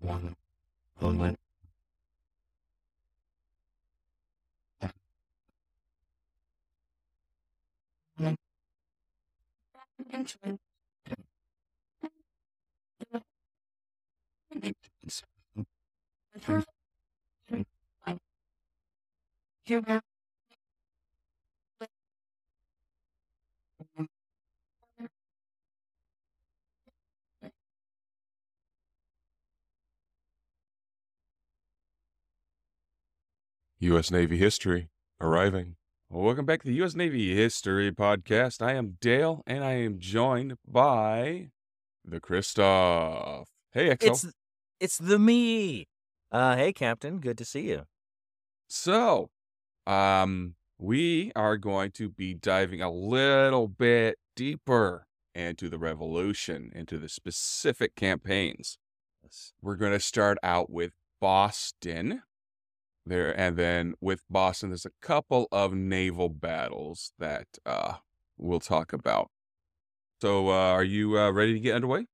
one moment. U.S. Navy history arriving. Well, welcome back to the U.S. Navy History Podcast. I am Dale, and I am joined by the Christoph. Hey, Exo. It's it's the me. Uh, hey, Captain. Good to see you. So, um, we are going to be diving a little bit deeper into the revolution, into the specific campaigns. We're going to start out with Boston. There and then with Boston, there's a couple of naval battles that uh, we'll talk about. So, uh, are you uh, ready to get underway?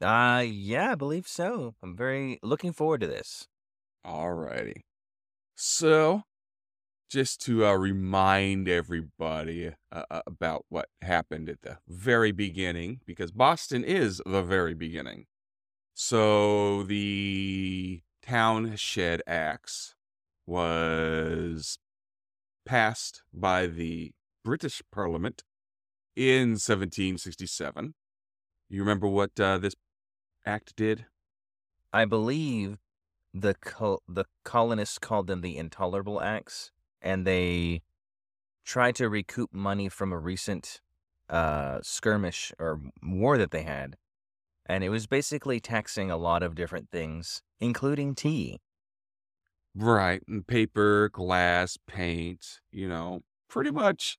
Uh, yeah, I believe so. I'm very looking forward to this. Alrighty. So, just to uh, remind everybody uh, uh, about what happened at the very beginning, because Boston is the very beginning. So, the Townshend Acts was passed by the British Parliament in 1767. You remember what uh, this act did? I believe the col- the colonists called them the Intolerable Acts, and they tried to recoup money from a recent uh, skirmish or war that they had, and it was basically taxing a lot of different things, including tea. Right. And paper, glass, paint, you know, pretty much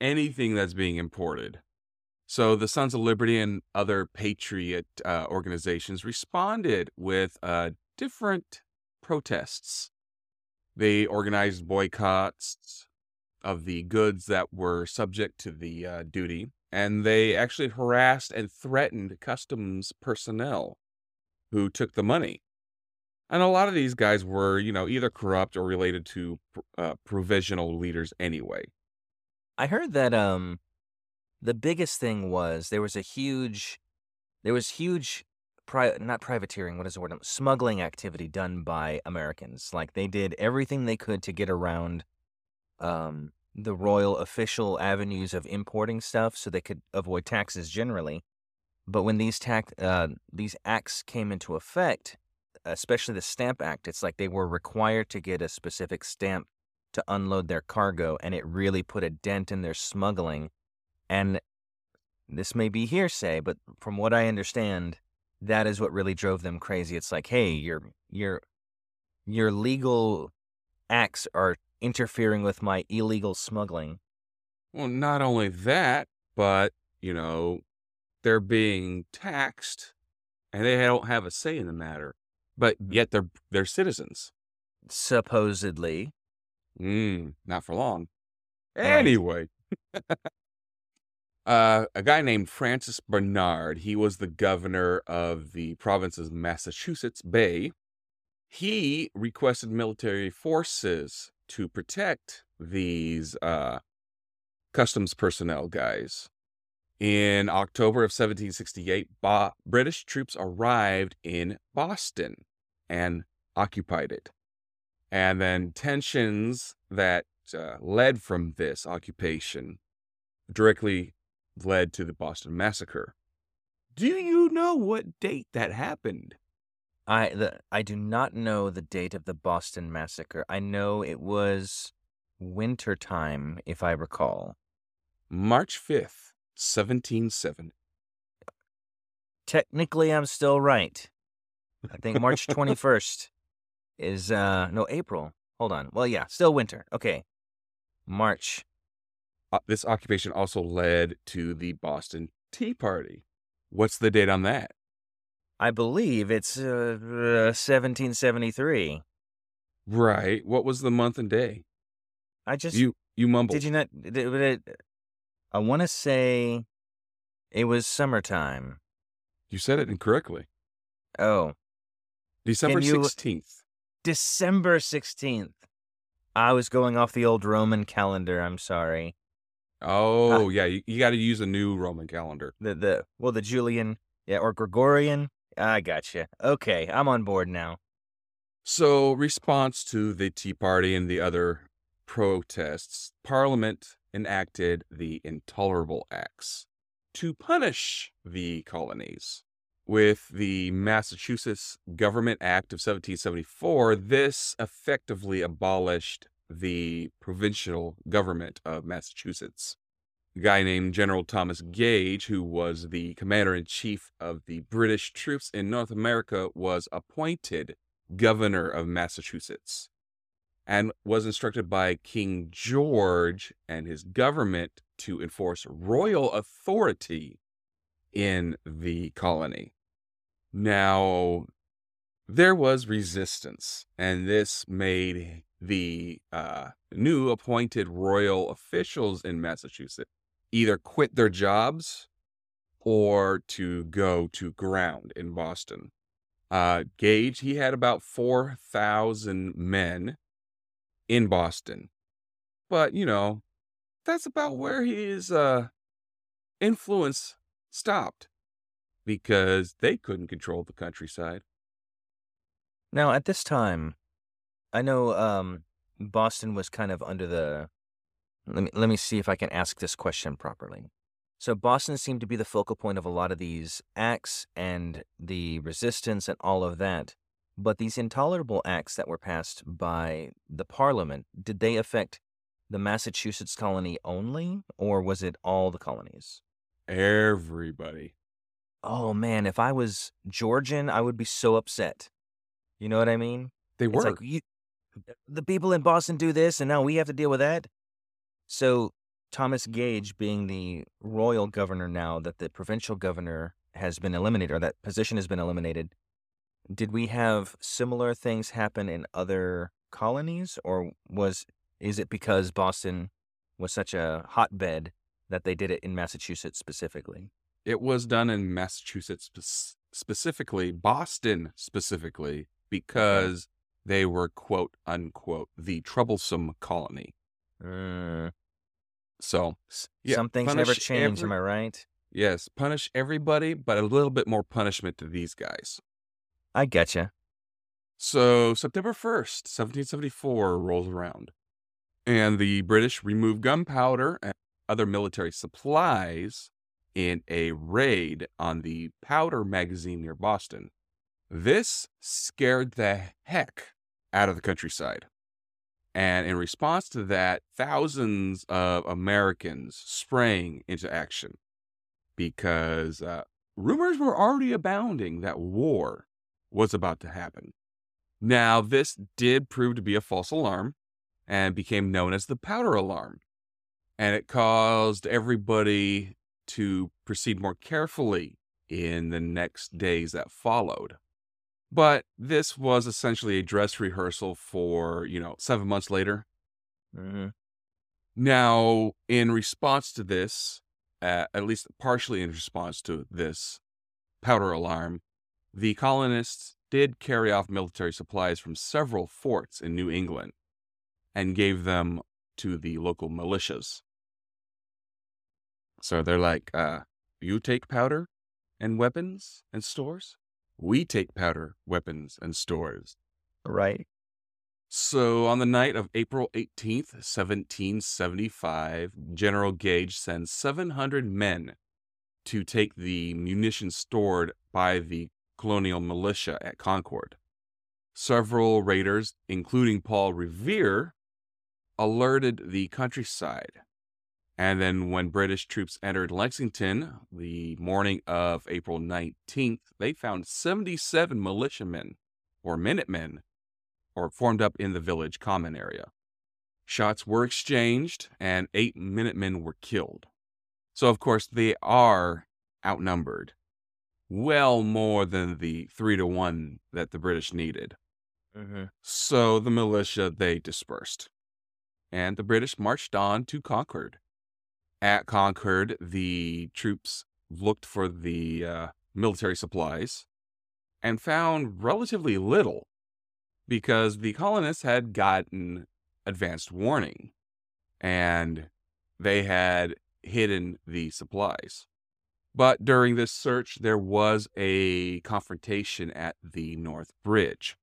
anything that's being imported. So the Sons of Liberty and other patriot uh, organizations responded with uh, different protests. They organized boycotts of the goods that were subject to the uh, duty, and they actually harassed and threatened customs personnel who took the money. And a lot of these guys were, you know, either corrupt or related to uh, provisional leaders anyway. I heard that um the biggest thing was there was a huge there was huge pri- not privateering what is the word smuggling activity done by Americans like they did everything they could to get around um the royal official avenues of importing stuff so they could avoid taxes generally but when these tax uh, these acts came into effect especially the stamp act it's like they were required to get a specific stamp to unload their cargo and it really put a dent in their smuggling and this may be hearsay, but from what I understand, that is what really drove them crazy. It's like, hey, your your your legal acts are interfering with my illegal smuggling. Well, not only that, but you know, they're being taxed, and they don't have a say in the matter. But yet they're they're citizens. Supposedly. Mm, not for long. Anyway. Uh, a guy named Francis Bernard, he was the governor of the province of Massachusetts Bay. He requested military forces to protect these uh, customs personnel guys. In October of 1768, Bo- British troops arrived in Boston and occupied it. And then tensions that uh, led from this occupation directly led to the Boston Massacre. Do you know what date that happened? I the I do not know the date of the Boston massacre. I know it was winter time, if I recall. March 5th, 1770. Technically, I'm still right. I think March 21st is uh no April. Hold on. Well, yeah, still winter. Okay. March. Uh, this occupation also led to the Boston Tea Party. What's the date on that? I believe it's uh, uh 1773. Right. What was the month and day? I just You you mumbled. did you not did, did it, I want to say it was summertime. You said it incorrectly. Oh. December you- 16th. December 16th. I was going off the old Roman calendar. I'm sorry. Uh, oh, yeah. You, you got to use a new Roman calendar. The the well the Julian yeah or Gregorian. I gotcha. Okay, I'm on board now. So, response to the Tea Party and the other protests, Parliament enacted the Intolerable Acts to punish the colonies. With the Massachusetts Government Act of 1774, this effectively abolished the provincial government of Massachusetts. A guy named General Thomas Gage, who was the commander in chief of the British troops in North America, was appointed governor of Massachusetts and was instructed by King George and his government to enforce royal authority in the colony. Now, there was resistance, and this made the uh, new appointed royal officials in Massachusetts either quit their jobs or to go to ground in Boston. Uh, Gage, he had about 4,000 men in Boston. But, you know, that's about where his uh, influence stopped because they couldn't control the countryside. Now at this time, I know um Boston was kind of under the. Let me let me see if I can ask this question properly. So Boston seemed to be the focal point of a lot of these acts and the resistance and all of that. But these intolerable acts that were passed by the Parliament, did they affect the Massachusetts colony only, or was it all the colonies? Everybody. Oh man, if I was Georgian, I would be so upset. You know what I mean? They were. like you, the people in Boston do this, and now we have to deal with that. So Thomas Gage, being the royal governor now that the provincial governor has been eliminated, or that position has been eliminated, did we have similar things happen in other colonies, or was is it because Boston was such a hotbed that they did it in Massachusetts specifically? It was done in Massachusetts spec- specifically, Boston specifically, because they were quote unquote the troublesome colony. Mm, So, yeah, some things never change. every- Am I right? yes, punish everybody, but a little bit more punishment to these guys. I getcha. So September 1st, 1774 rolls around, and the British remove gunpowder and other military supplies in a raid on the powder magazine near Boston. This scared the heck out of the countryside. And in response to that, thousands of Americans sprang into action because uh, rumors were already abounding that war was about to happen. Now, this did prove to be a false alarm and became known as the powder alarm. And it caused everybody to proceed more carefully in the next days that followed. But this was essentially a dress rehearsal for, you know, seven months later. hmm Now, in response to this, uh, at least partially in response to this powder alarm, the colonists did carry off military supplies from several forts in New England and gave them to the local militias. So they're like, uh, you take powder and weapons and stores? We take powder, weapons, and stores. Right. So on the night of April 18th, 1775, General Gage sends 700 men to take the munitions stored by the colonial militia at Concord. Several raiders, including Paul Revere, alerted the countryside. And then when British troops entered Lexington the morning of April 19th, they found 77 militiamen or Minutemen or formed up in the village common area. Shots were exchanged and eight Minutemen were killed. So, of course, they are outnumbered, well more than the three to one that the British needed. hmm So the militia they dispersed, and the British marched on to Concord. At Concord, the troops looked for the uh, military supplies, and found relatively little because the colonists had gotten advanced warning and they had hidden the supplies. But during this search, there was a confrontation at the North Bridge,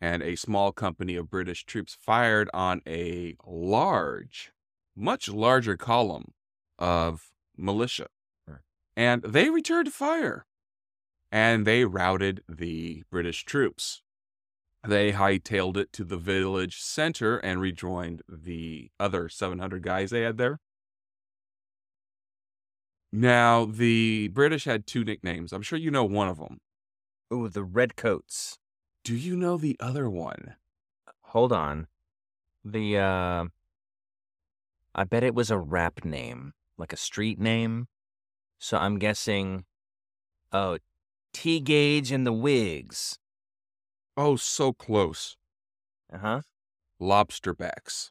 and a small company of British troops fired on a large, much larger column of militia. And they returned fire and they routed the British troops. They hightailed it to the village center and rejoined the other 700 guys they had there. Now, the British had two nicknames. I'm sure you know one of them. Oh, the Redcoats. Do you know the other one? Hold on. The, uh, I bet it was a rap name, like a street name. So I'm guessing, oh, T Gauge and the Wigs. Oh, so close. Uh huh. Lobsterbacks.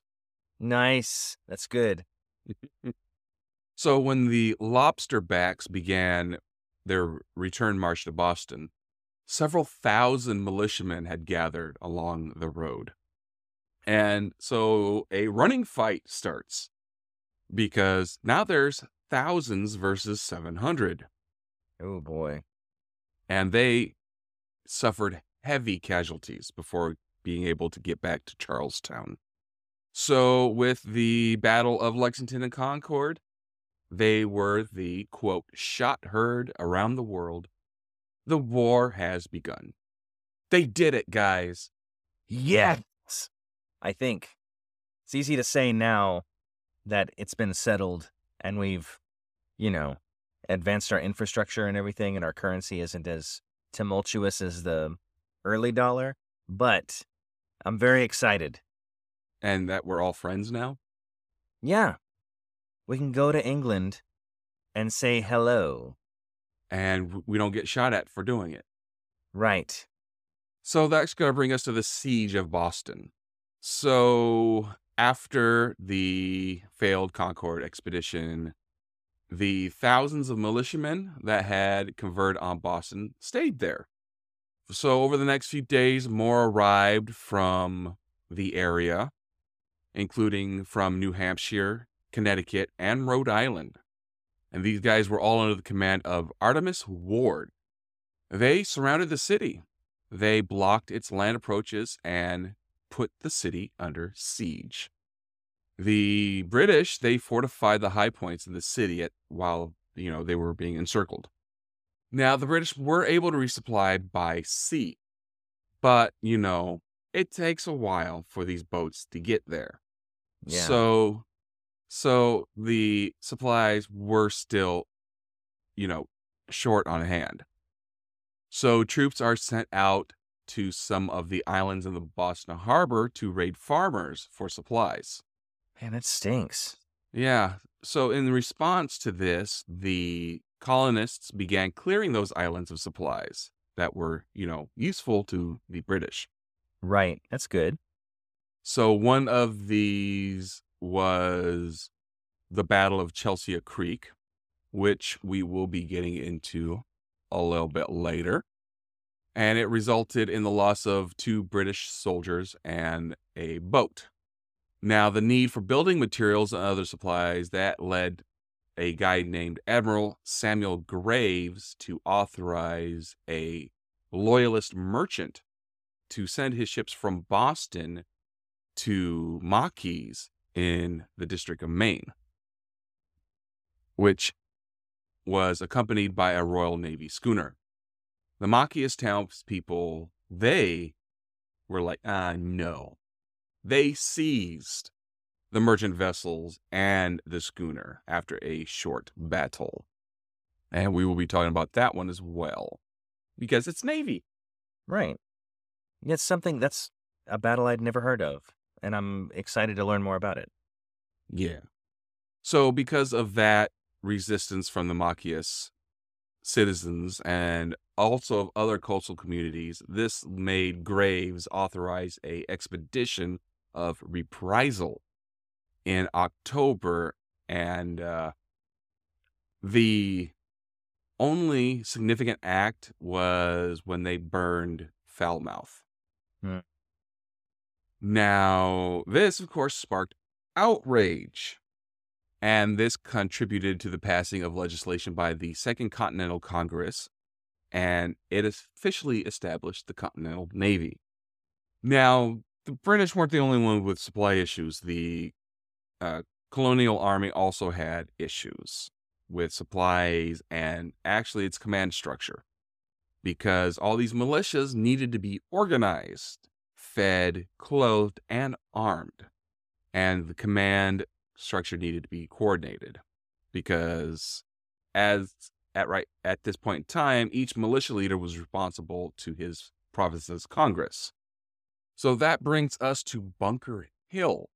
Nice. That's good. So when the Lobsterbacks began their return march to Boston, several thousand militiamen had gathered along the road. And so a running fight starts because now there's thousands versus 700. Oh boy. And they suffered heavy casualties before being able to get back to Charlestown. So, with the Battle of Lexington and Concord, they were the quote, shot heard around the world. The war has begun. They did it, guys. Yes. I think it's easy to say now that it's been settled and we've, you know, advanced our infrastructure and everything, and our currency isn't as tumultuous as the early dollar. But I'm very excited. And that we're all friends now. Yeah. We can go to England and say hello. And we don't get shot at for doing it. Right. So that's going to bring us to the siege of Boston. So after the failed Concord expedition, the thousands of militiamen that had converted on Boston stayed there. So over the next few days, more arrived from the area, including from New Hampshire, Connecticut, and Rhode Island. And these guys were all under the command of Artemas Ward. They surrounded the city. They blocked its land approaches and put the city under siege. The British, they fortified the high points of the city at, while, you know, they were being encircled. Now, the British were able to resupply by sea, but, you know, it takes a while for these boats to get there. Yeah. So, so the supplies were still, you know, short on hand. So troops are sent out to some of the islands in the Boston Harbor to raid farmers for supplies. Man, that stinks. Yeah. So in response to this, the colonists began clearing those islands of supplies that were, you know, useful to the British. Right. That's good. So one of these was the Battle of Chelsea Creek, which we will be getting into a little bit later. And it resulted in the loss of two British soldiers and a boat. Now, the need for building materials and other supplies that led a guy named Admiral Samuel Graves to authorize a loyalist merchant to send his ships from Boston to Machias in the District of Maine, which was accompanied by a Royal Navy schooner. The Machias townspeople, they were like, ah, no. They seized the merchant vessels and the schooner after a short battle. And we will be talking about that one as well because it's Navy. Right. It's something that's a battle I'd never heard of, and I'm excited to learn more about it. Yeah. So, because of that resistance from the Machias citizens and also of other coastal communities, this made Graves authorize a expedition of reprisal in October, and uh, the only significant act was when they burned Falmouth. Hmm. Now, this, of course, sparked outrage. And this contributed to the passing of legislation by the Second Continental Congress, and it officially established the Continental Navy. Now, the British weren't the only one with supply issues. The uh, colonial army also had issues with supplies and actually its command structure because all these militias needed to be organized, fed, clothed, and armed. And the command structure needed to be coordinated because as at right at this point in time, each militia leader was responsible to his province's Congress. So that brings us to Bunker Hill.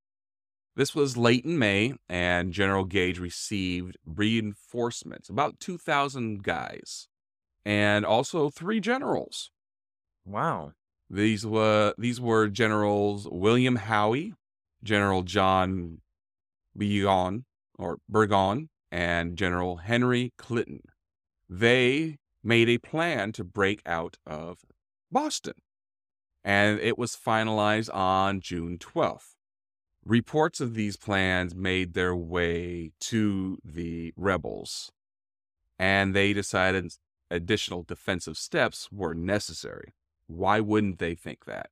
This was late in May, and General Gage received reinforcements, about 2,000 guys, and also three generals. Wow. These were these were Generals William Howe, General John Burgoyne or Burgon and General Henry Clinton. They made a plan to break out of Boston, and it was finalized on June 12th. Reports of these plans made their way to the rebels, and they decided additional defensive steps were necessary. Why wouldn't they think that?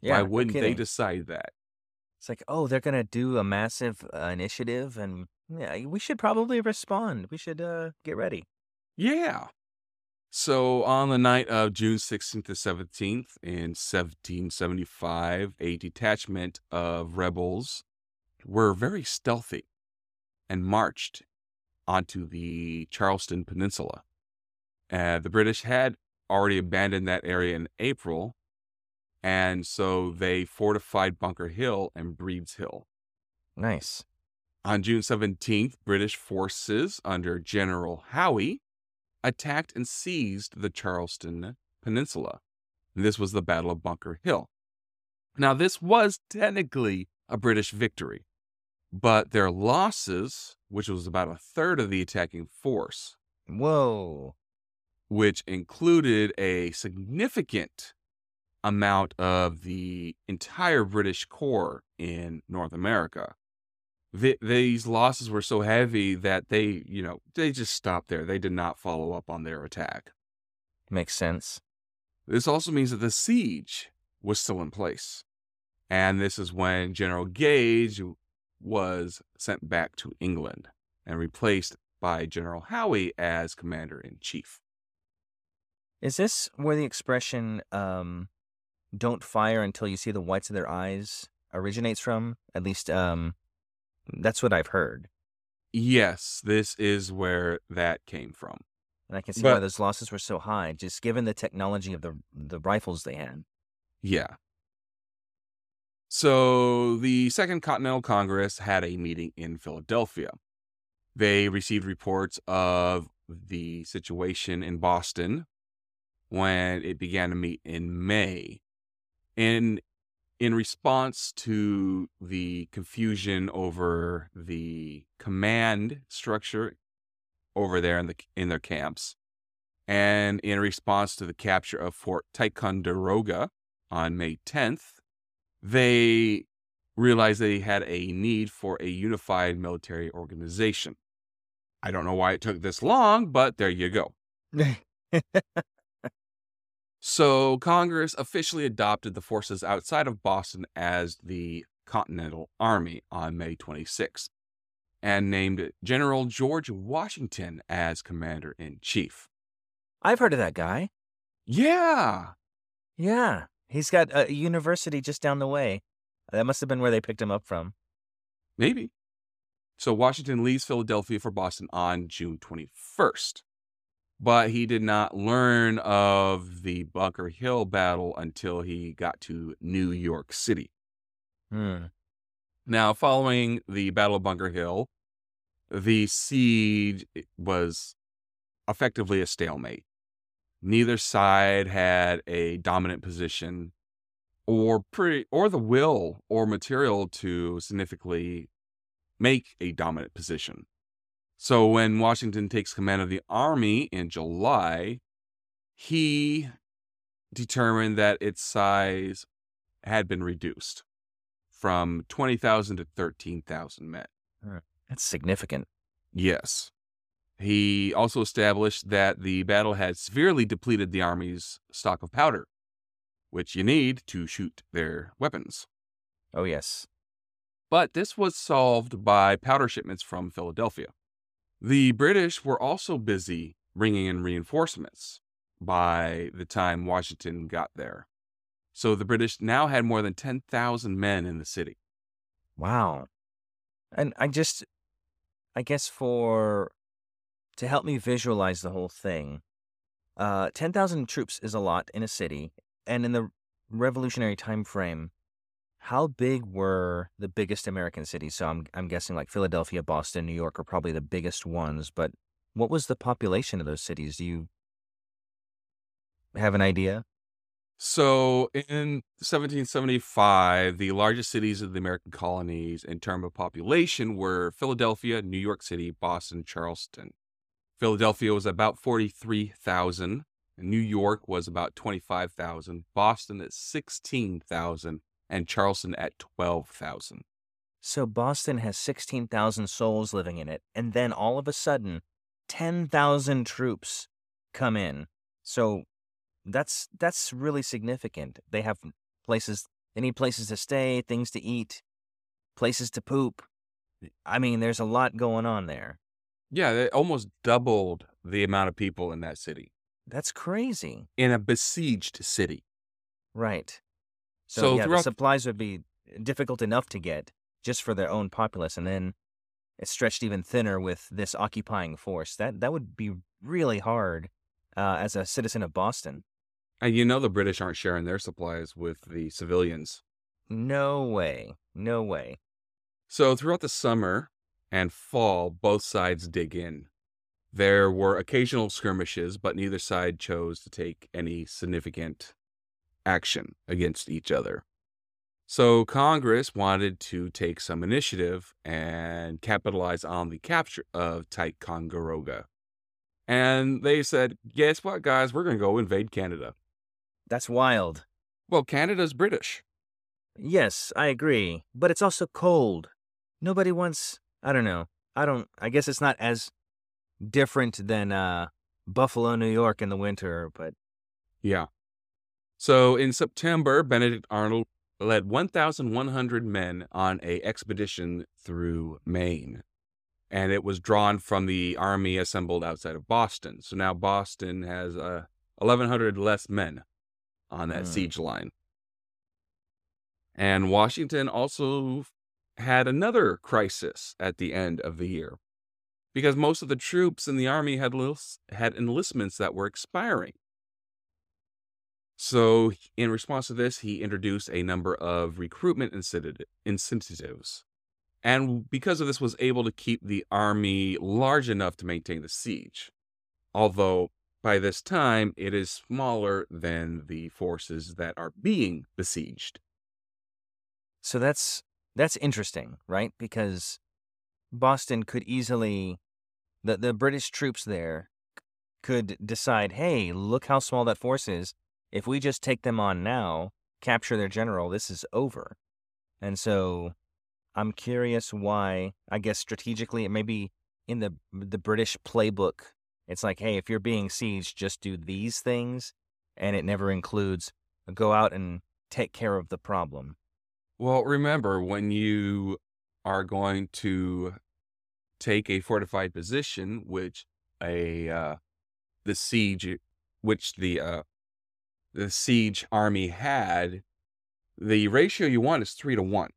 Yeah. Why wouldn't they decide that? It's like, oh, they're gonna do a massive uh, initiative, and yeah, we should probably respond. We should uh, get ready. Yeah. So on the night of June 16th to 17th in 1775, a detachment of rebels were very stealthy and marched onto the Charlestown Peninsula. Uh, the British had already abandoned that area in April, and so they fortified Bunker Hill and Breed's Hill. Nice. On June 17th, British forces under General Howe attacked and seized the Charlestown Peninsula. This was the Battle of Bunker Hill. Now, this was technically a British victory, but their losses, which was about a third of the attacking force, Whoa. which included a significant amount of the entire British Corps in North America. Th- these losses were so heavy that they, you know, they just stopped there. They did not follow up on their attack. Makes sense. This also means that the siege was still in place. And this is when General Gage was sent back to England and replaced by General Howe as commander in chief. Is this where the expression um, "don't fire until you see the whites of their eyes" originates from? At least, um, that's what I've heard, Yes, this is where that came from. and I can see why those losses were so high, just given the technology of the the rifles they had. Yeah. So the Second Continental Congress had a meeting in Philadelphia. They received reports of the situation in Boston when it began to meet in May. In in response to the confusion over the command structure over there in the in their camps, and in response to the capture of Fort Ticonderoga on May 10th, they realized they had a need for a unified military organization. I don't know why it took this long, but there you go. So Congress officially adopted the forces outside of Boston as the Continental Army on May 26th and named General George Washington as commander in chief. I've heard of that guy. Yeah. Yeah, he's got a university just down the way. That must have been where they picked him up from. Maybe. So Washington leaves Philadelphia for Boston on June 21st. But he did not learn of the Bunker Hill battle until he got to New York City. Hmm. Now, following the Battle of Bunker Hill, the siege was effectively a stalemate. Neither side had a dominant position or pre- or the will or material to significantly make a dominant position. So when Washington takes command of the army in July, he determined that its size had been reduced from 20,000 to 13,000 men. That's significant. Yes. He also established that the battle had severely depleted the army's stock of powder, which you need to shoot their weapons. Oh, yes. But this was solved by powder shipments from Philadelphia. The British were also busy bringing in reinforcements by the time Washington got there. So the British now had more than 10,000 men in the city. Wow. And I just, I guess for, to help me visualize the whole thing, uh, 10,000 troops is a lot in a city. And in the revolutionary time frame, how big were the biggest American cities? So I'm, I'm guessing like Philadelphia, Boston, New York are probably the biggest ones, but what was the population of those cities? Do you have an idea? So in 1775, the largest cities of the American colonies in terms of population were Philadelphia, New York City, Boston, Charleston. Philadelphia was about 43,000. New York was about 25,000. Boston at 16,000 and Charleston at 12,000. So Boston has 16,000 souls living in it, and then all of a sudden, 10,000 troops come in. So that's that's really significant. They have places they need places to stay, things to eat, places to poop. I mean, there's a lot going on there. Yeah, they almost doubled the amount of people in that city. That's crazy. In a besieged city. Right. So, So yeah, the throughout supplies would be difficult enough to get just for their own populace, and then it's stretched even thinner with this occupying force. That that would be really hard uh, as a citizen of Boston. and you know the British aren't sharing their supplies with the civilians. No way. No way. So throughout the summer and fall, both sides dig in. There were occasional skirmishes, but neither side chose to take any significant action against each other. So Congress wanted to take some initiative and capitalize on the capture of Ticonderoga. And they said, guess what, guys? We're going to go invade Canada. That's wild. Well, Canada's British. Yes, I agree. But it's also cold. Nobody wants. I don't know. I don't. I guess it's not as different than uh, Buffalo, New York in the winter, but Yeah. So in September, Benedict Arnold led 1,100 men on a expedition through Maine. And it was drawn from the army assembled outside of Boston. So now Boston has uh, 1,100 less men on that Hmm. siege line. And Washington also had another crisis at the end of the year because most of the troops in the army had, lis- had enlistments that were expiring. So, in response to this, he introduced a number of recruitment incentives. And because of this, was able to keep the army large enough to maintain the siege. Although by this time, it is smaller than the forces that are being besieged. so that's that's interesting, right? Because Boston could easily the the British troops there could decide, "Hey, look how small that force is. If we just take them on now, capture their general, this is over." And so I'm curious why, I guess strategically, it may be in the the British playbook. It's like, hey, if you're being sieged, just do these things, and it never includes go out and take care of the problem. Well, remember when you are going to take a fortified position, which a uh, the siege, which the uh, the siege army had, the ratio you want is three to one.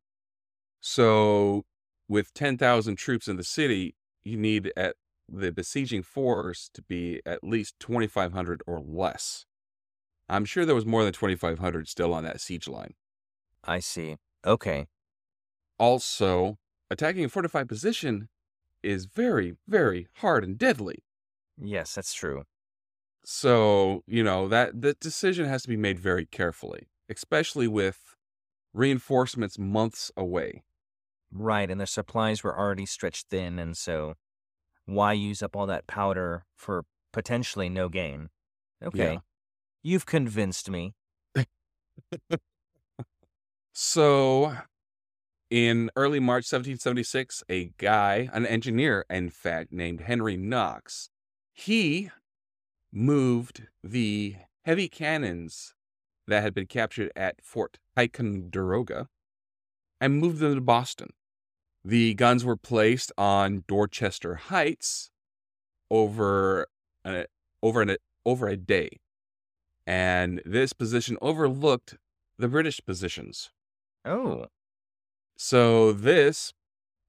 So, with ten thousand troops in the city, you need at the besieging force to be at least twenty five hundred or less. I'm sure there was more than twenty five hundred still on that siege line. I see. Okay. Also, attacking a fortified position is very, very hard and deadly. Yes, that's true. So, you know, that the decision has to be made very carefully, especially with reinforcements months away. Right, and their supplies were already stretched thin, and so why use up all that powder for potentially no gain? Okay. You've convinced me. So, in early March 1776, a guy, an engineer, in fact, named Henry Knox, he moved the heavy cannons that had been captured at Fort Ticonderoga and moved them to Boston. The guns were placed on Dorchester Heights over a, over an, over a day, and this position overlooked the British positions. Oh. So this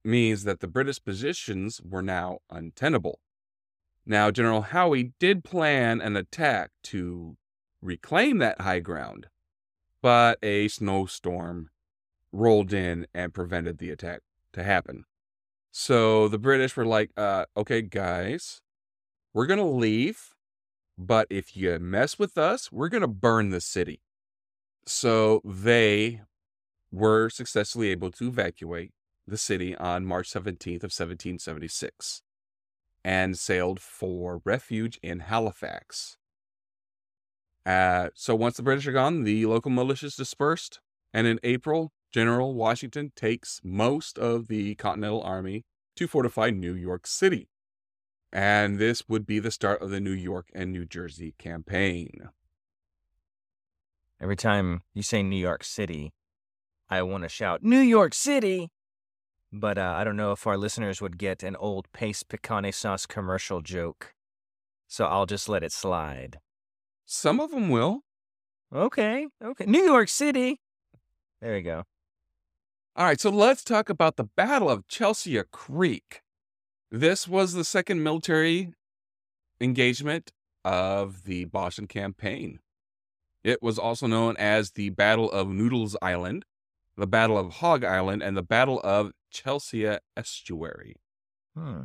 means that the British positions were now untenable. Now, General Howe did plan an attack to reclaim that high ground, but a snowstorm rolled in and prevented the attack to happen. So the British were like, uh, okay, guys, we're going to leave, but if you mess with us, we're going to burn the city. So they were successfully able to evacuate the city on March 17th of 1776 and sailed for refuge in Halifax. Uh, so once the British are gone, the local militias dispersed, and in April, General Washington takes most of the Continental Army to fortify New York City. And this would be the start of the New York and New Jersey campaign. Every time you say New York City, I want to shout, New York City! But uh, I don't know if our listeners would get an old Pace Picante Sauce commercial joke. So I'll just let it slide. Some of them will. Okay, okay. New York City! There we go. All right, so let's talk about the Battle of Chelsea Creek. This was the second military engagement of the Boston campaign. It was also known as the Battle of Noodles Island, the Battle of Hog Island, and the Battle of Chelsea Estuary. Hmm.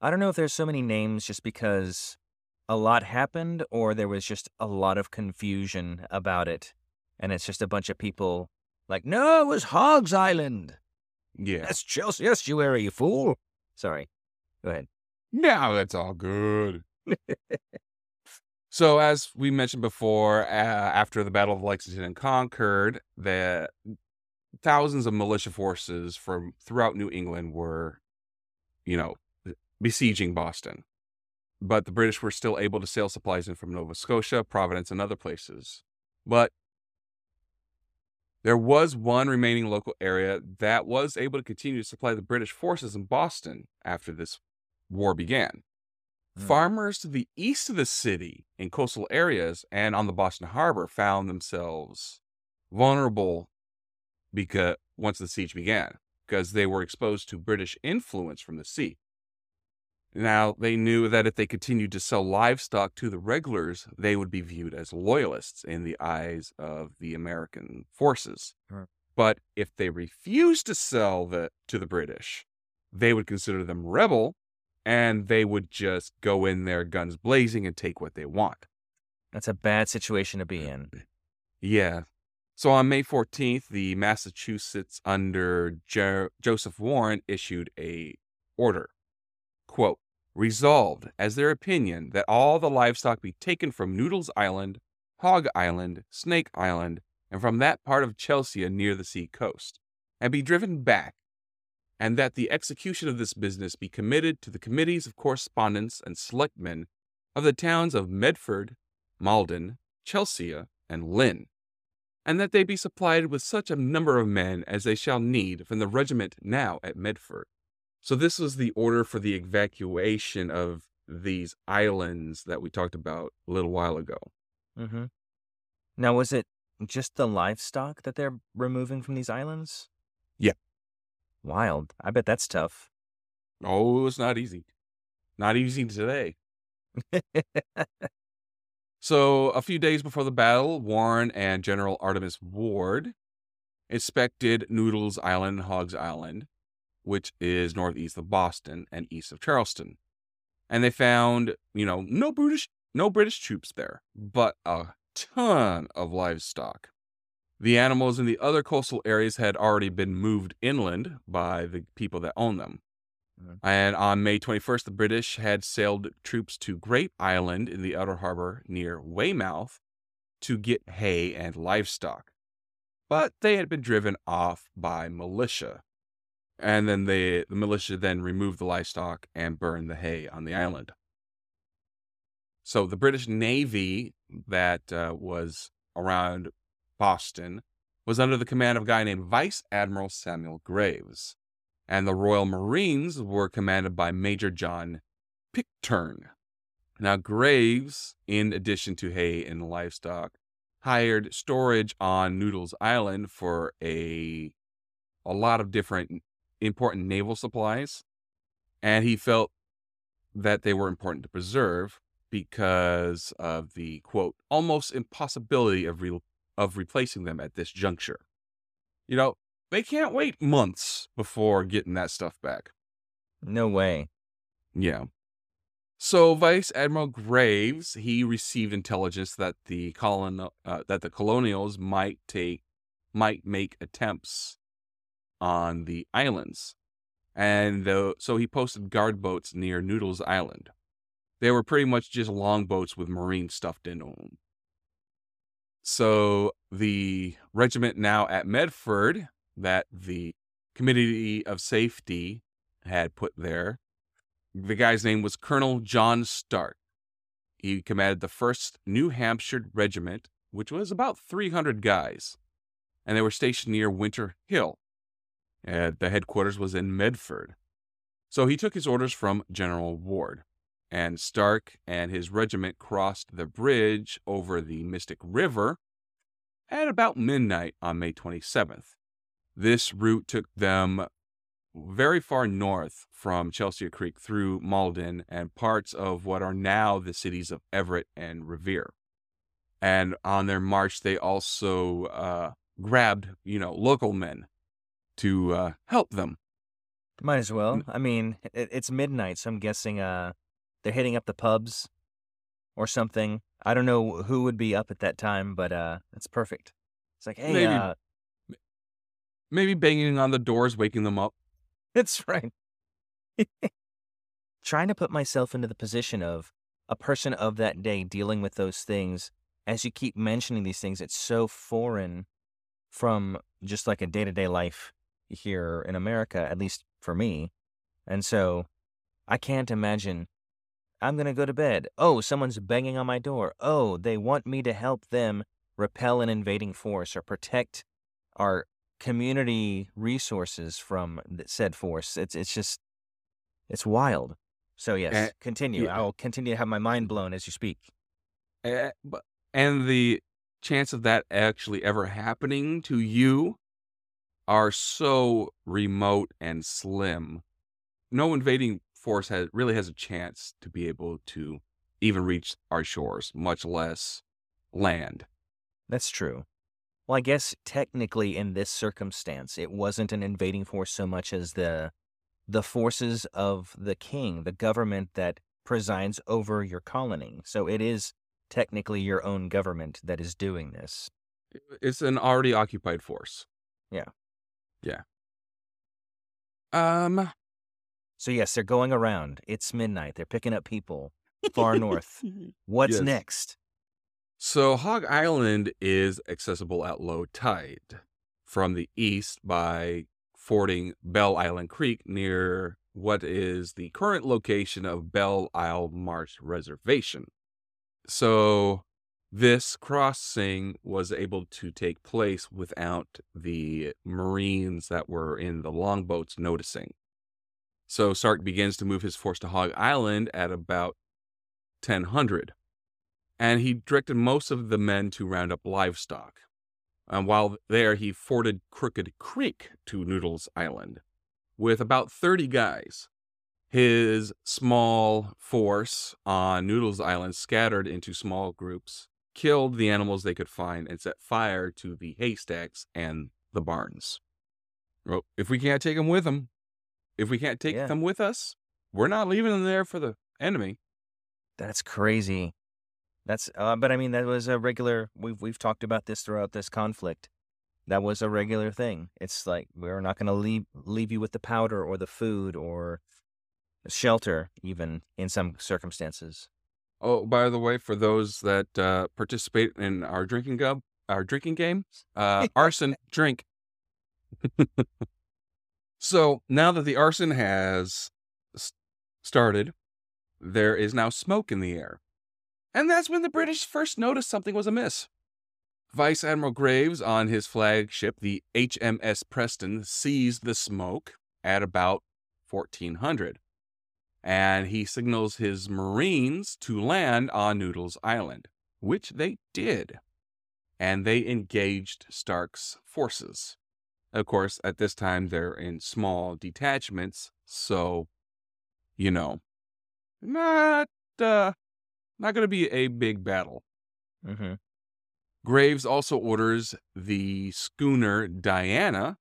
I don't know if there's so many names just because a lot happened or there was just a lot of confusion about it. And it's just a bunch of people like, no, it was Hogs Island. Yeah. That's Chelsea Estuary, you fool. Sorry. Go ahead. Now that's all good. so, as we mentioned before, uh, after the Battle of Lexington and Concord, the thousands of militia forces from throughout New England were, you know, besieging Boston. But the British were still able to sail supplies in from Nova Scotia, Providence, and other places. But there was one remaining local area that was able to continue to supply the British forces in Boston after this war began. Hmm. Farmers to the east of the city in coastal areas and on the Boston Harbor found themselves vulnerable because once the siege began, because they were exposed to British influence from the sea. Now, they knew that if they continued to sell livestock to the regulars, they would be viewed as loyalists in the eyes of the American forces. Sure. But if they refused to sell the, to the British, they would consider them rebel and they would just go in there guns blazing and take what they want. That's a bad situation to be uh, in. Yeah. So on May 14th, the Massachusetts under Jo- Joseph Warren issued a order. Quote, resolved as their opinion that all the livestock be taken from Noodles Island, Hog Island, Snake Island, and from that part of Chelsea near the sea coast, and be driven back, and that the execution of this business be committed to the committees of correspondence and selectmen of the towns of Medford, Malden, Chelsea, and Lynn, and that they be supplied with such a number of men as they shall need from the regiment now at Medford. So this was the order for the evacuation of these islands that we talked about a little while ago. Mm-hmm. Now, was it just the livestock that they're removing from these islands? Yeah. Wild. I bet that's tough. Oh, it was not easy. Not easy today. So, a few days before the battle, Warren and General Artemas Ward inspected Noodles Island, and Hogs Island, which is northeast of Boston and east of Charleston. And they found, you know, no British no British troops there, but a ton of livestock. The animals in the other coastal areas had already been moved inland by the people that owned them. Mhm. And on May 21st, the British had sailed troops to Grape Island in the outer harbor near Weymouth to get hay and livestock. But they had been driven off by militia. And then they, the militia then removed the livestock and burned the hay on the island. So the British Navy that uh, was around Boston was under the command of a guy named Vice Admiral Samuel Graves. And the Royal Marines were commanded by Major John Pitcairn. Now, Graves, in addition to hay and livestock, hired storage on Noodles Island for a a lot of different important naval supplies, and he felt that they were important to preserve because of the quote almost impossibility of re- of replacing them at this juncture. You know, they can't wait months before getting that stuff back. No way. Yeah. So Vice Admiral Graves he received intelligence that the colon uh, that the colonials might take might make attempts on the islands, and uh, so he posted guard boats near Noodles Island. They were pretty much just longboats with marine stuffed into them. So the regiment now at Medford that the Committee of Safety had put there the guy's name was Colonel John Stark. He commanded the 1st New Hampshire Regiment, which was about 300 guys, and they were stationed near Winter Hill. And the headquarters was in Medford. So he took his orders from General Ward, and Stark and his regiment crossed the bridge over the Mystic River at about midnight on May 27th. This route took them very far north from Chelsea Creek through Malden and parts of what are now the cities of Everett and Revere. And on their march, they also uh, grabbed, you know, local men to uh, help them. Might as well. I mean, it, it's midnight, so I'm guessing uh, they're hitting up the pubs or something. I don't know who would be up at that time, but uh, it's perfect. It's like, hey, Maybe. uh, Maybe banging on the doors, waking them up. That's right. Trying to put myself into the position of a person of that day dealing with those things. As you keep mentioning these things, it's so foreign from just like a day to day life here in America, at least for me. And so I can't imagine. I'm going to go to bed. Oh, someone's banging on my door. Oh, they want me to help them repel an invading force or protect our community resources from said force. It's it's just it's wild. So yes, Eh, continue. yeah. I'll continue to have my mind blown as you speak. Eh, but- And the chance of that actually ever happening to you are so remote and slim. No invading force has really has a chance to be able to even reach our shores, much less land. That's true. Well, I guess technically in this circumstance, it wasn't an invading force so much as the the forces of the king, the government that presides over your colony. So it is technically your own government that is doing this. It's an already occupied force. Yeah. Yeah. Um So yes, they're going around. It's midnight. They're picking up people far north. What's Yes. next? So Hog Island is accessible at low tide from the east by fording Belle Island Creek near what is the current location of Belle Isle Marsh Reservation. So this crossing was able to take place without the Marines that were in the longboats noticing. So Stark begins to move his force to Hog Island at about 1000 and he directed most of the men to round up livestock. And while there, he forded Crooked Creek to Noodles Island with about 30 guys. His small force on Noodles Island scattered into small groups, killed the animals they could find, and set fire to the haystacks and the barns. Well, if we can't take them with them, if we can't take Yeah. them with us, we're not leaving them there for the enemy. That's crazy. That's uh, but I mean that was a regular we've we've talked about this throughout this conflict. that was a regular thing. It's like we're not going to leave leave you with the powder or the food or shelter, even in some circumstances. Oh, by the way, for those that uh, participate in our drinking gub, our drinking game, uh, arson, drink. so now that the arson has started, there is now smoke in the air. And that's when the British first noticed something was amiss. Vice Admiral Graves on his flagship, the HMS Preston, sees the smoke at about 1400. And he signals his Marines to land on Noodles Island, which they did. And they engaged Stark's forces. Of course, at this time, they're in small detachments, so, you know, not, uh, not going to be a big battle. Mm-hmm. Graves also orders the schooner Diana,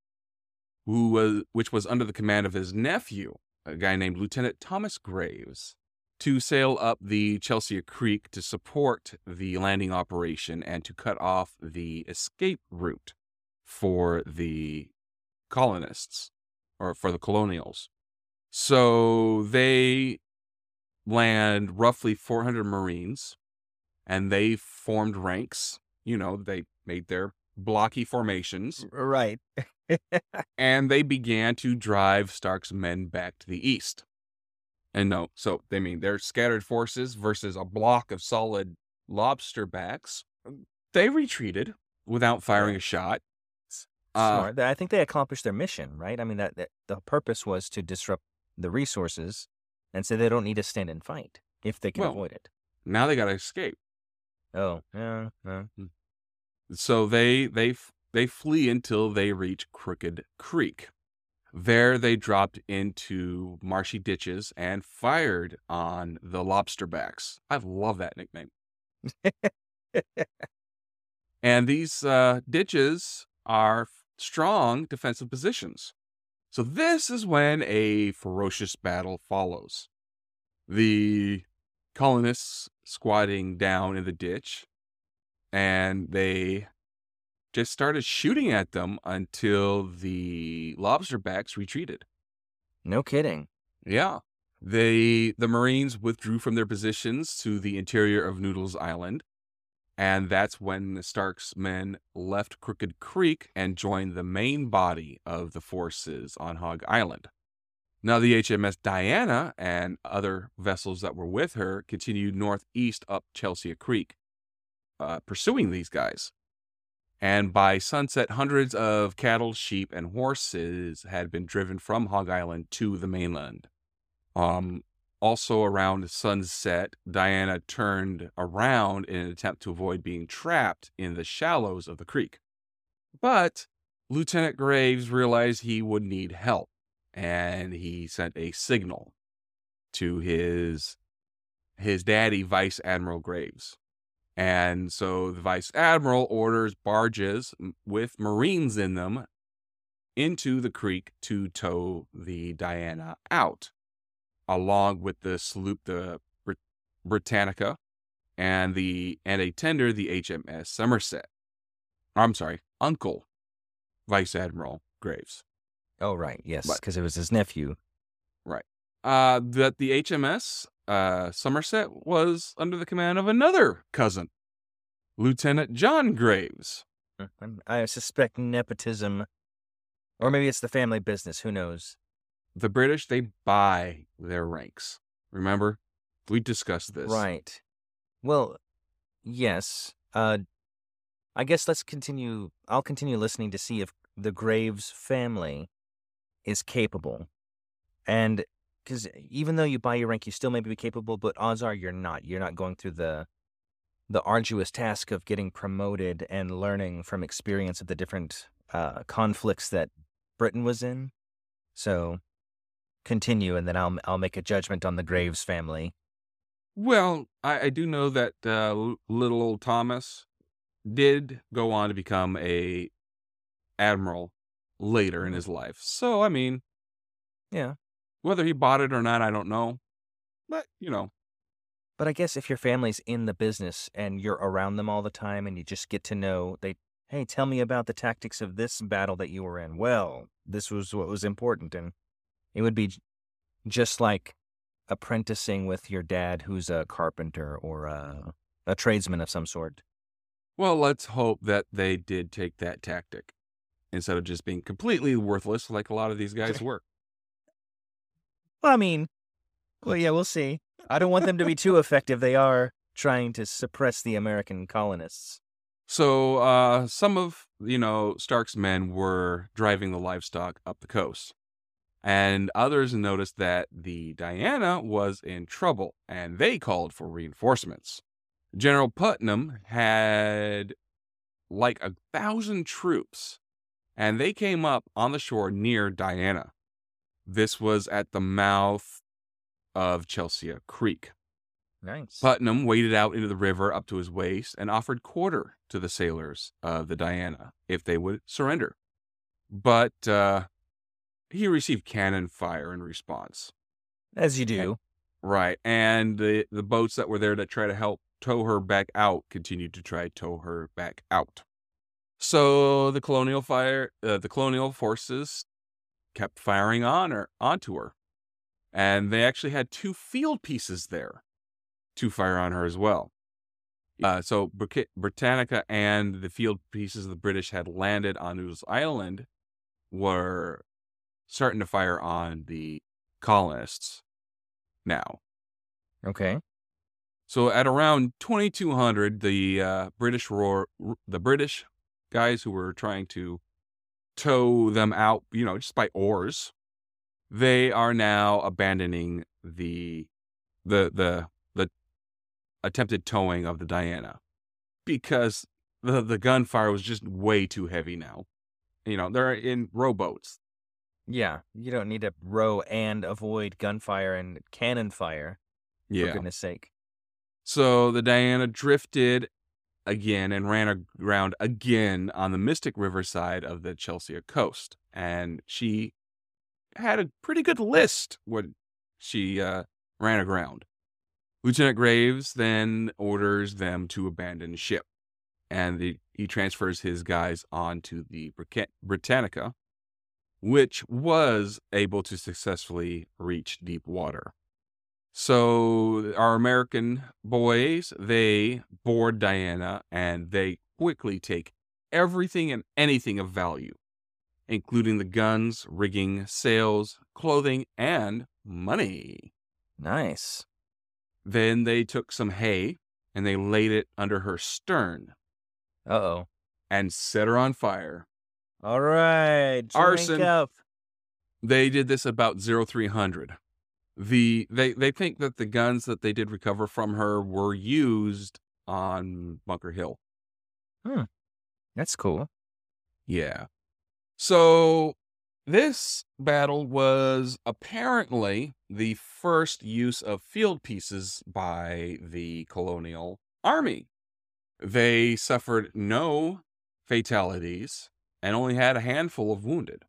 who was which was under the command of his nephew, a guy named Lieutenant Thomas Graves, to sail up the Chelsea Creek to support the landing operation and to cut off the escape route for the colonists or for the colonials. So they land roughly 400 Marines and they formed ranks you know, they made their blocky formations Right. and they began to drive Stark's men back to the east. And no, so they mean their scattered forces versus a block of solid lobster backs. They retreated without firing a shot. Uh, Smart. I think they accomplished their mission, right? I mean, that, that the purpose was to disrupt the resources, and so they don't need to stand and fight if they can Well- avoid it. now they got to escape. Oh, yeah, yeah. So they they they flee until they reach Crooked Creek. There they dropped into marshy ditches and fired on the lobsterbacks. I love that nickname. And these uh, ditches are strong defensive positions. So this is when a ferocious battle follows. The colonists squatting down in the ditch, and they just started shooting at them until the lobsterbacks retreated. No kidding. Yeah. They the Marines withdrew from their positions to the interior of Noodles Island. And that's when the Stark's men left Crooked Creek and joined the main body of the forces on Hog Island. Now, the HMS Diana and other vessels that were with her continued northeast up Chelsea Creek, uh, pursuing these guys. And by sunset, hundreds of cattle, sheep, and horses had been driven from Hog Island to the mainland. Um, also around sunset, Diana turned around in an attempt to avoid being trapped in the shallows of the creek. But Lieutenant Graves realized he would need help, and he sent a signal to his his daddy, Vice Admiral Graves. And so the Vice Admiral orders barges with Marines in them into the creek to tow the Diana out, along with the sloop, the Brit- Britannica, and the and a tender, the HMS Somerset. I'm sorry, Uncle Vice Admiral Graves. Oh, right. Yes, because it was his nephew. Right. Uh, that the HMS uh, Somerset was under the command of another cousin, Lieutenant John Graves. Mm, I suspect nepotism, or maybe it's the family business. Who knows? The British they buy their ranks. Remember, we discussed this. Right. Well, yes. Uh, I guess let's continue. I'll continue listening to see if the Graves family is capable. And because even though you buy your rank, you still may be capable, but odds are you're not. You're not going through the the arduous task of getting promoted and learning from experience of the different uh, conflicts that Britain was in. So continue, and then I'll I'll make a judgment on the Graves family. Well, I, I do know that uh, little old Thomas did go on to become a admiral later in his life. So I mean, Yeah. whether he bought it or not, I don't know. But you know, But I guess if your family's in the business and you're around them all the time and you just get to know they hey, tell me about the tactics of this battle that you were in. Well, this was what was important. And it would be just like apprenticing with your dad, who's a carpenter or a, a tradesman of some sort. Well, let's hope that they did take that tactic instead of just being completely worthless like a lot of these guys were. Well, I mean, well, yeah, we'll see. I don't want them to be too effective. They are trying to suppress the American colonists. So, uh, some of, you know, Stark's men were driving the livestock up the coast. And others noticed that the Diana was in trouble and they called for reinforcements. General Putnam had like a thousand troops and they came up on the shore near Diana. This was at the mouth of Chelsea Creek. Nice. Putnam waded out into the river up to his waist and offered quarter to the sailors of the Diana if they would surrender. But uh, he received cannon fire in response. As you do. Right. And the, the boats that were there to try to help tow her back out continued to try to tow her back out. So the colonial fire, uh, the colonial forces kept firing on her, onto her. And they actually had two field pieces there to fire on her as well. Uh, so Britannica and the field pieces the British had landed on Noodles Island were starting to fire on the colonists now. Okay. So at around 2200, the uh, British roar, the British guys who were trying to tow them out, you know, just by oars, they are now abandoning the the the the attempted towing of the Diana because the the gunfire was just way too heavy now. You know, they're in rowboats. Yeah. You don't need to row and avoid gunfire and cannon fire, Yeah. for goodness sake. So the Diana drifted again and ran aground again on the Mystic River side of the Chelsea coast. And she had a pretty good list when she uh, ran aground. Lieutenant Graves then orders them to abandon ship. And the, he transfers his guys onto the Britannica, which was able to successfully reach deep water. So our American boys, they board Diana and they quickly take everything and anything of value, including the guns, rigging, sails, clothing, and money. Nice. Then they took some hay and they laid it under her stern Uh oh. and set her on fire. All right. Arson. up. They did this about 0300. The they they think that the guns that they did recover from her were used on Bunker Hill. Hmm. That's cool. Yeah. So this battle was apparently the first use of field pieces by the colonial army. They suffered no fatalities and only had a handful of wounded.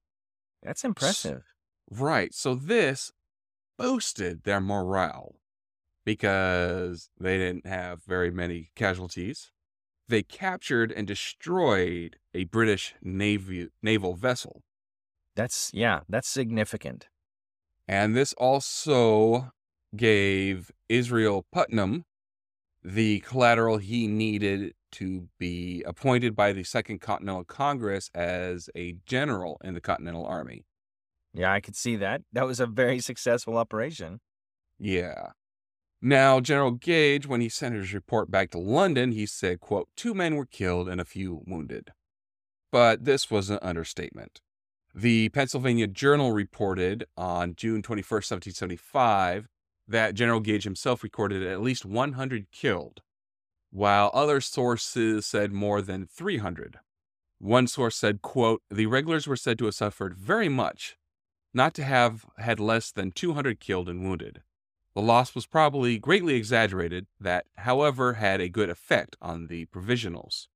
That's impressive. Right. So this boosted their morale because they didn't have very many casualties. They captured and destroyed a British navy naval vessel. That's yeah, that's significant. And this also gave Israel Putnam the collateral he needed to be appointed by the Second Continental Congress as a general in the Continental Army. Yeah, I could see that. That was a very successful operation. Yeah. Now, General Gage, when he sent his report back to London, he said, quote, two men were killed and a few wounded. But this was an understatement. The Pennsylvania Journal reported on June 21st, 1775, that General Gage himself recorded at least 100 killed, while other sources said more than 300. One source said, quote, the regulars were said to have suffered very much, not to have had less than 200 killed and wounded. The loss was probably greatly exaggerated, that, however, had a good effect on the provisionals.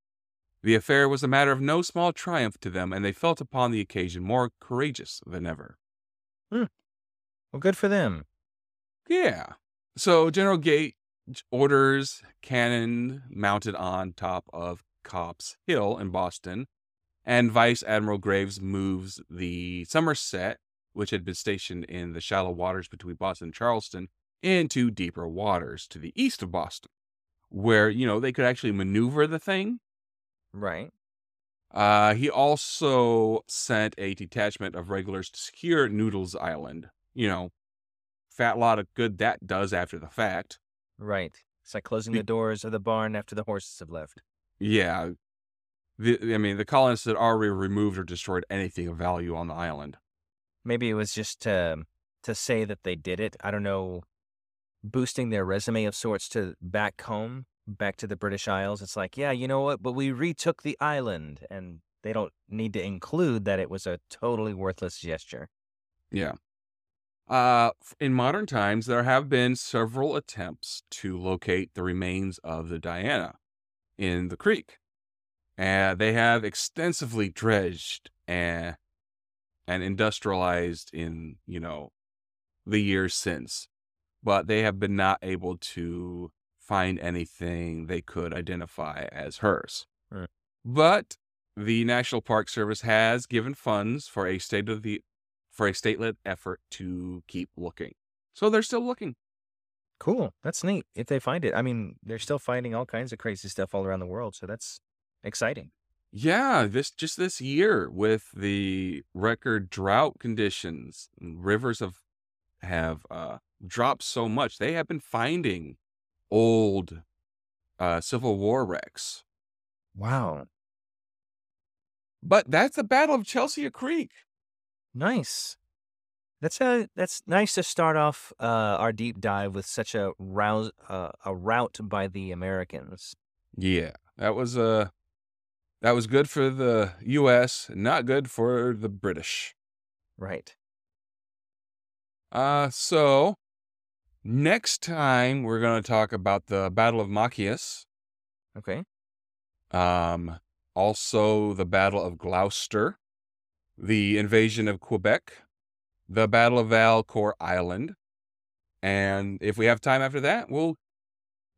The affair was a matter of no small triumph to them, and they felt upon the occasion more courageous than ever. Hmm. Well, good for them. Yeah. So General Gage orders cannon mounted on top of Copp's Hill in Boston, and Vice Admiral Graves moves the Somerset, which had been stationed in the shallow waters between Boston and Charlestown, into deeper waters to the east of Boston, where, you know, they could actually maneuver the thing. Right. Uh, he also sent a detachment of regulars to secure Noodles Island. You know, fat lot of good that does after the fact. Right. It's like closing Be- the doors of the barn after the horses have left. Yeah. The, I mean, the colonists had already removed or destroyed anything of value on the island. Maybe it was just to to say that they did it. I don't know, boosting their resume of sorts to back home, back to the British Isles. It's like, yeah, you know what? But we retook the island, and they don't need to include that it was a totally worthless gesture. Yeah. Uh, in modern times, there have been several attempts to locate the remains of the Diana in the creek. And they have extensively dredged and, and industrialized in, you know, the years since. But they have been not able to find anything they could identify as hers. Hmm. But the National Park Service has given funds for a state of the for a state-led effort to keep looking. So they're still looking. Cool. That's neat. If they find it, I mean, they're still finding all kinds of crazy stuff all around the world. So that's exciting. Yeah, this just this year with the record drought conditions, rivers have have uh, dropped so much. They have been finding old uh, Civil War wrecks. Wow. But that's the Battle of Chelsea Creek. Nice. That's a that's nice to start off uh, our deep dive with such a rouse uh, a rout by the Americans. Yeah, that was uh that was good for the U.S., not good for the British. Right. Uh, so next time we're going to talk about the Battle of Machias, Okay. um, also the Battle of Gloucester, the invasion of Quebec, the Battle of Valcour Island, and if we have time after that, we'll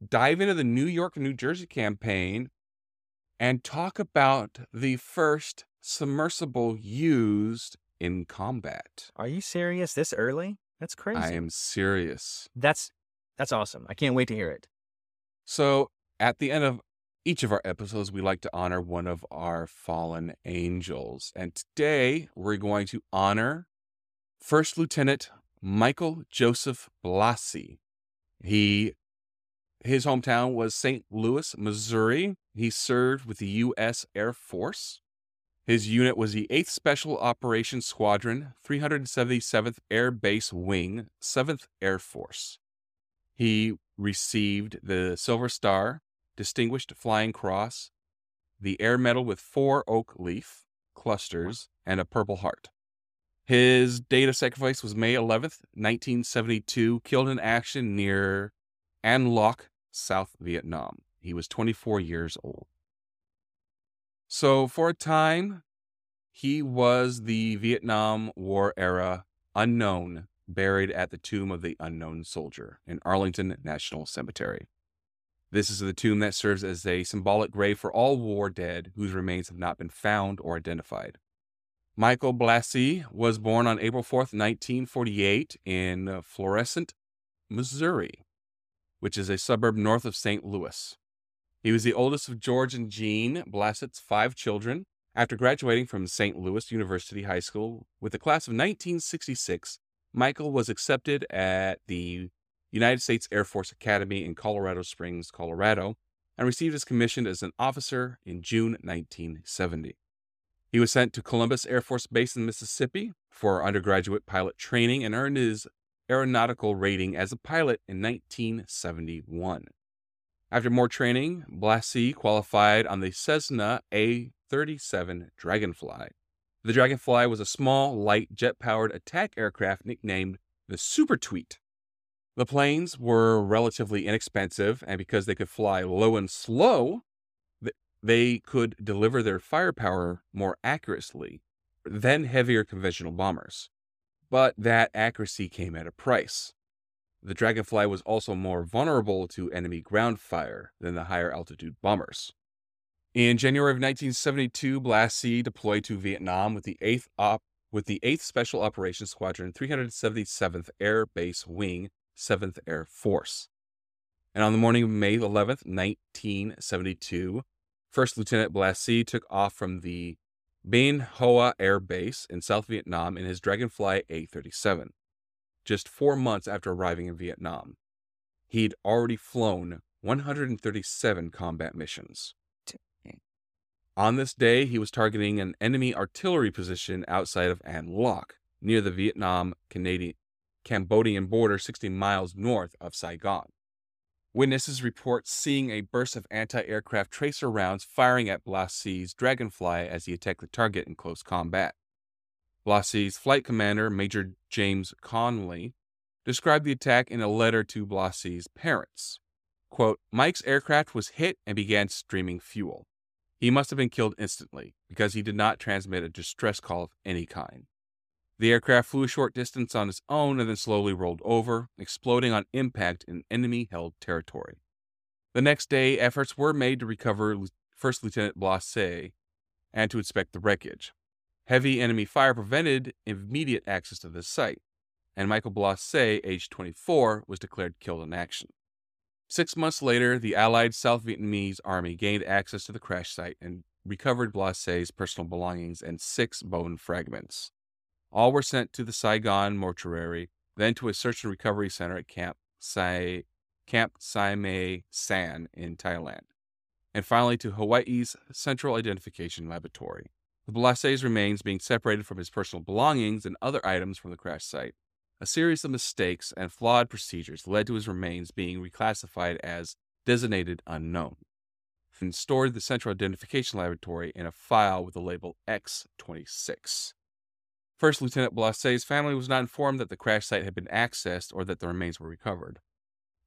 dive into the New York and New Jersey campaign and talk about the first submersible used in combat. Are you serious this early? That's crazy. I am serious. That's that's awesome. I can't wait to hear it. So, at the end of each of our episodes, we like to honor one of our fallen angels. And today, we're going to honor First Lieutenant Michael Joseph Blassie. He his hometown was St. Louis, Missouri. He served with the U.S. Air Force. His unit was the 8th Special Operations Squadron, 377th Air Base Wing, 7th Air Force. He received the Silver Star, Distinguished Flying Cross, the Air Medal with four oak leaf clusters, and a Purple Heart. His date of sacrifice was May 11th, 1972, killed in action near An Loc, South Vietnam. He was 24 years old. So, for a time, he was the Vietnam War era unknown buried at the Tomb of the Unknown Soldier in Arlington National Cemetery. This is the tomb that serves as a symbolic grave for all war dead whose remains have not been found or identified. Michael Blassie was born on April 4th, 1948, in Florissant, Missouri, which is a suburb north of St. Louis. He was the oldest of George and Jean Blassie's five children. After graduating from St. Louis University High School with the class of 1966, Michael was accepted at the United States Air Force Academy in Colorado Springs, Colorado, and received his commission as an officer in June 1970. He was sent to Columbus Air Force Base in Mississippi for undergraduate pilot training and earned his aeronautical rating as a pilot in 1971. After more training, Blassie qualified on the Cessna A 37 Dragonfly. The Dragonfly was a small, light, jet powered attack aircraft nicknamed the Super Tweet. The planes were relatively inexpensive, and because they could fly low and slow, they could deliver their firepower more accurately than heavier conventional bombers. But that accuracy came at a price. The Dragonfly was also more vulnerable to enemy ground fire than the higher altitude bombers. In January of 1972, Blassie deployed to Vietnam with the 8th op- with the 8th Special Operations Squadron, 377th Air Base Wing, 7th Air Force. And on the morning of May 11th, 1972, First Lieutenant Blassie took off from the Bien Hoa Air Base in South Vietnam in his Dragonfly A-37, just four months after arriving in Vietnam. He'd already flown 137 combat missions. On this day, he was targeting an enemy artillery position outside of An Loc, near the Vietnam Canadian Cambodian border 60 miles north of Saigon. Witnesses report seeing a burst of anti aircraft tracer rounds firing at Blassie's Dragonfly as he attacked the target in close combat. Blassie's flight commander, Major James Conley, described the attack in a letter to Blassie's parents. Quote, Mike's aircraft was hit and began streaming fuel. He must have been killed instantly because he did not transmit a distress call of any kind. The aircraft flew a short distance on its own and then slowly rolled over, exploding on impact in enemy held territory. The next day, efforts were made to recover First Lieutenant Blassie and to inspect the wreckage. Heavy enemy fire prevented immediate access to the site, and Michael Blassie, aged 24, was declared killed in action. Six months later, the Allied South Vietnamese Army gained access to the crash site and recovered Blassie's personal belongings and six bone fragments. All were sent to the Saigon mortuary, then to a search and recovery center at Camp Sai, Camp Samae San in Thailand, and finally to Hawaii's Central Identification Laboratory. The Blassie's remains being separated from his personal belongings and other items from the crash site. A series of mistakes and flawed procedures led to his remains being reclassified as designated unknown and stored the Central Identification Laboratory in a file with the label X26. First Lieutenant Blassie's family was not informed that the crash site had been accessed or that the remains were recovered.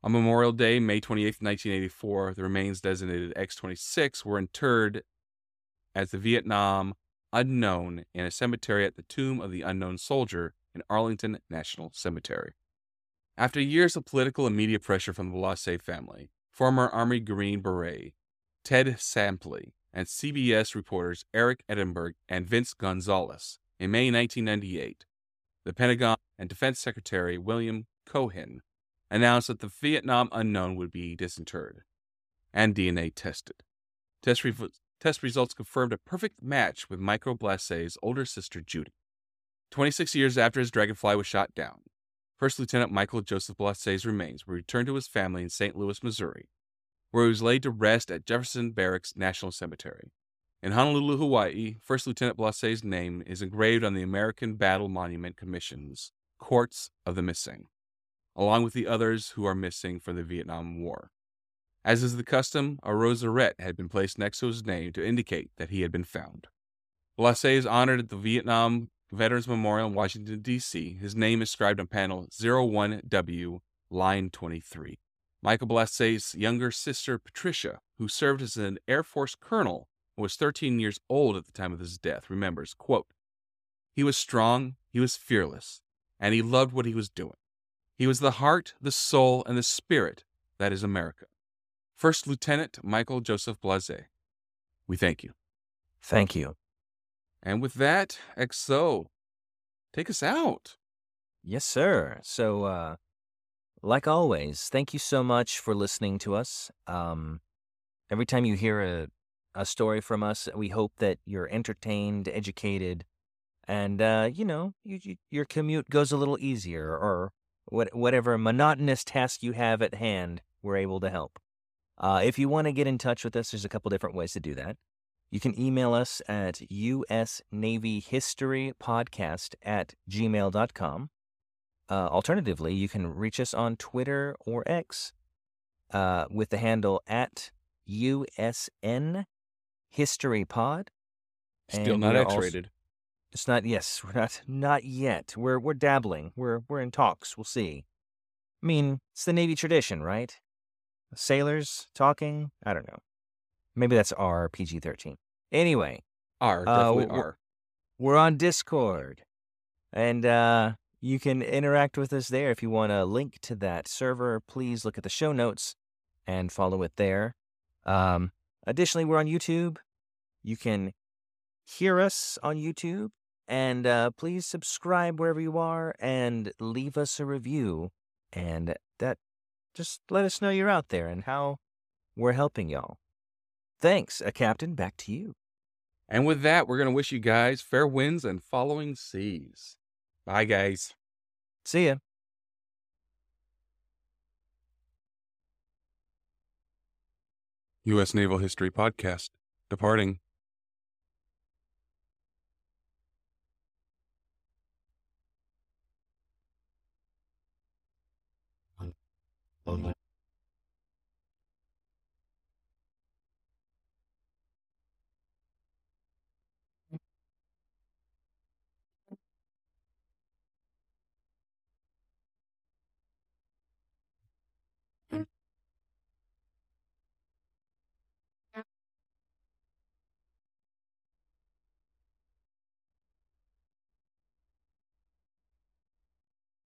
On Memorial Day, May 28, 1984, the remains designated X 26 were interred as the Vietnam unknown in a cemetery at the Tomb of the Unknown Soldier in Arlington National Cemetery. After years of political and media pressure from the Blassie family, former Army Green Beret Ted Sampley and CBS reporters Eric Engberg and Vince Gonzalez in May 1998, the Pentagon and Defense Secretary William Cohen announced that the Vietnam unknown would be disinterred and DNA tested. Test, re- test results confirmed a perfect match with Michael Blassie's older sister Judy. 26 years after his Dragonfly was shot down, First Lieutenant Michael Joseph Blassie's remains were returned to his family in St. Louis, Missouri, where he was laid to rest at Jefferson Barracks National Cemetery. In Honolulu, Hawaii, First Lieutenant Blassie's name is engraved on the American Battle Monument Commission's Courts of the Missing, along with the others who are missing from the Vietnam War. As is the custom, a rosette had been placed next to his name to indicate that he had been found. Blassie is honored at the Vietnam Veterans Memorial in Washington, D.C. His name is inscribed on panel 01W, line 23. Michael Blassie's younger sister, Patricia, who served as an Air Force colonel was 13 years old at the time of his death, remembers, quote, He was strong, he was fearless, and he loved what he was doing. He was the heart, the soul, and the spirit that is America. First Lieutenant Michael Joseph Blassie, we thank you. Thank you. And with that, XO, take us out. Yes, sir. So, uh, like always, thank you so much for listening to us. Um, every time you hear a a story from us. We hope that you're entertained, educated, and uh, you know you, you, your commute goes a little easier, or what, whatever monotonous task you have at hand, we're able to help. Uh, if you want to get in touch with us, there's a couple different ways to do that. You can email us at usnavyhistorypodcast at gmail.com. Uh, alternatively, you can reach us on Twitter or X uh, with the handle at USN History Pod. Still not X rated. It's not. Yes, we're not. Not yet. We're we're dabbling. We're we're in talks. We'll see. I mean, it's the Navy tradition, right? Sailors talking. I don't know. Maybe that's R PG thirteen. Anyway, R definitely uh, R. We're on Discord, and uh, you can interact with us there. If you want a link to that server, please look at the show notes and follow it there. Um, Additionally, we're on YouTube. You can hear us on YouTube. And uh, please subscribe wherever you are and leave us a review. And that just let us know you're out there and how we're helping y'all. Thanks, uh, Captain. Back to you. And with that, we're going to wish you guys fair winds and following seas. Bye, guys. See ya. U.S. Naval History Podcast. Departing.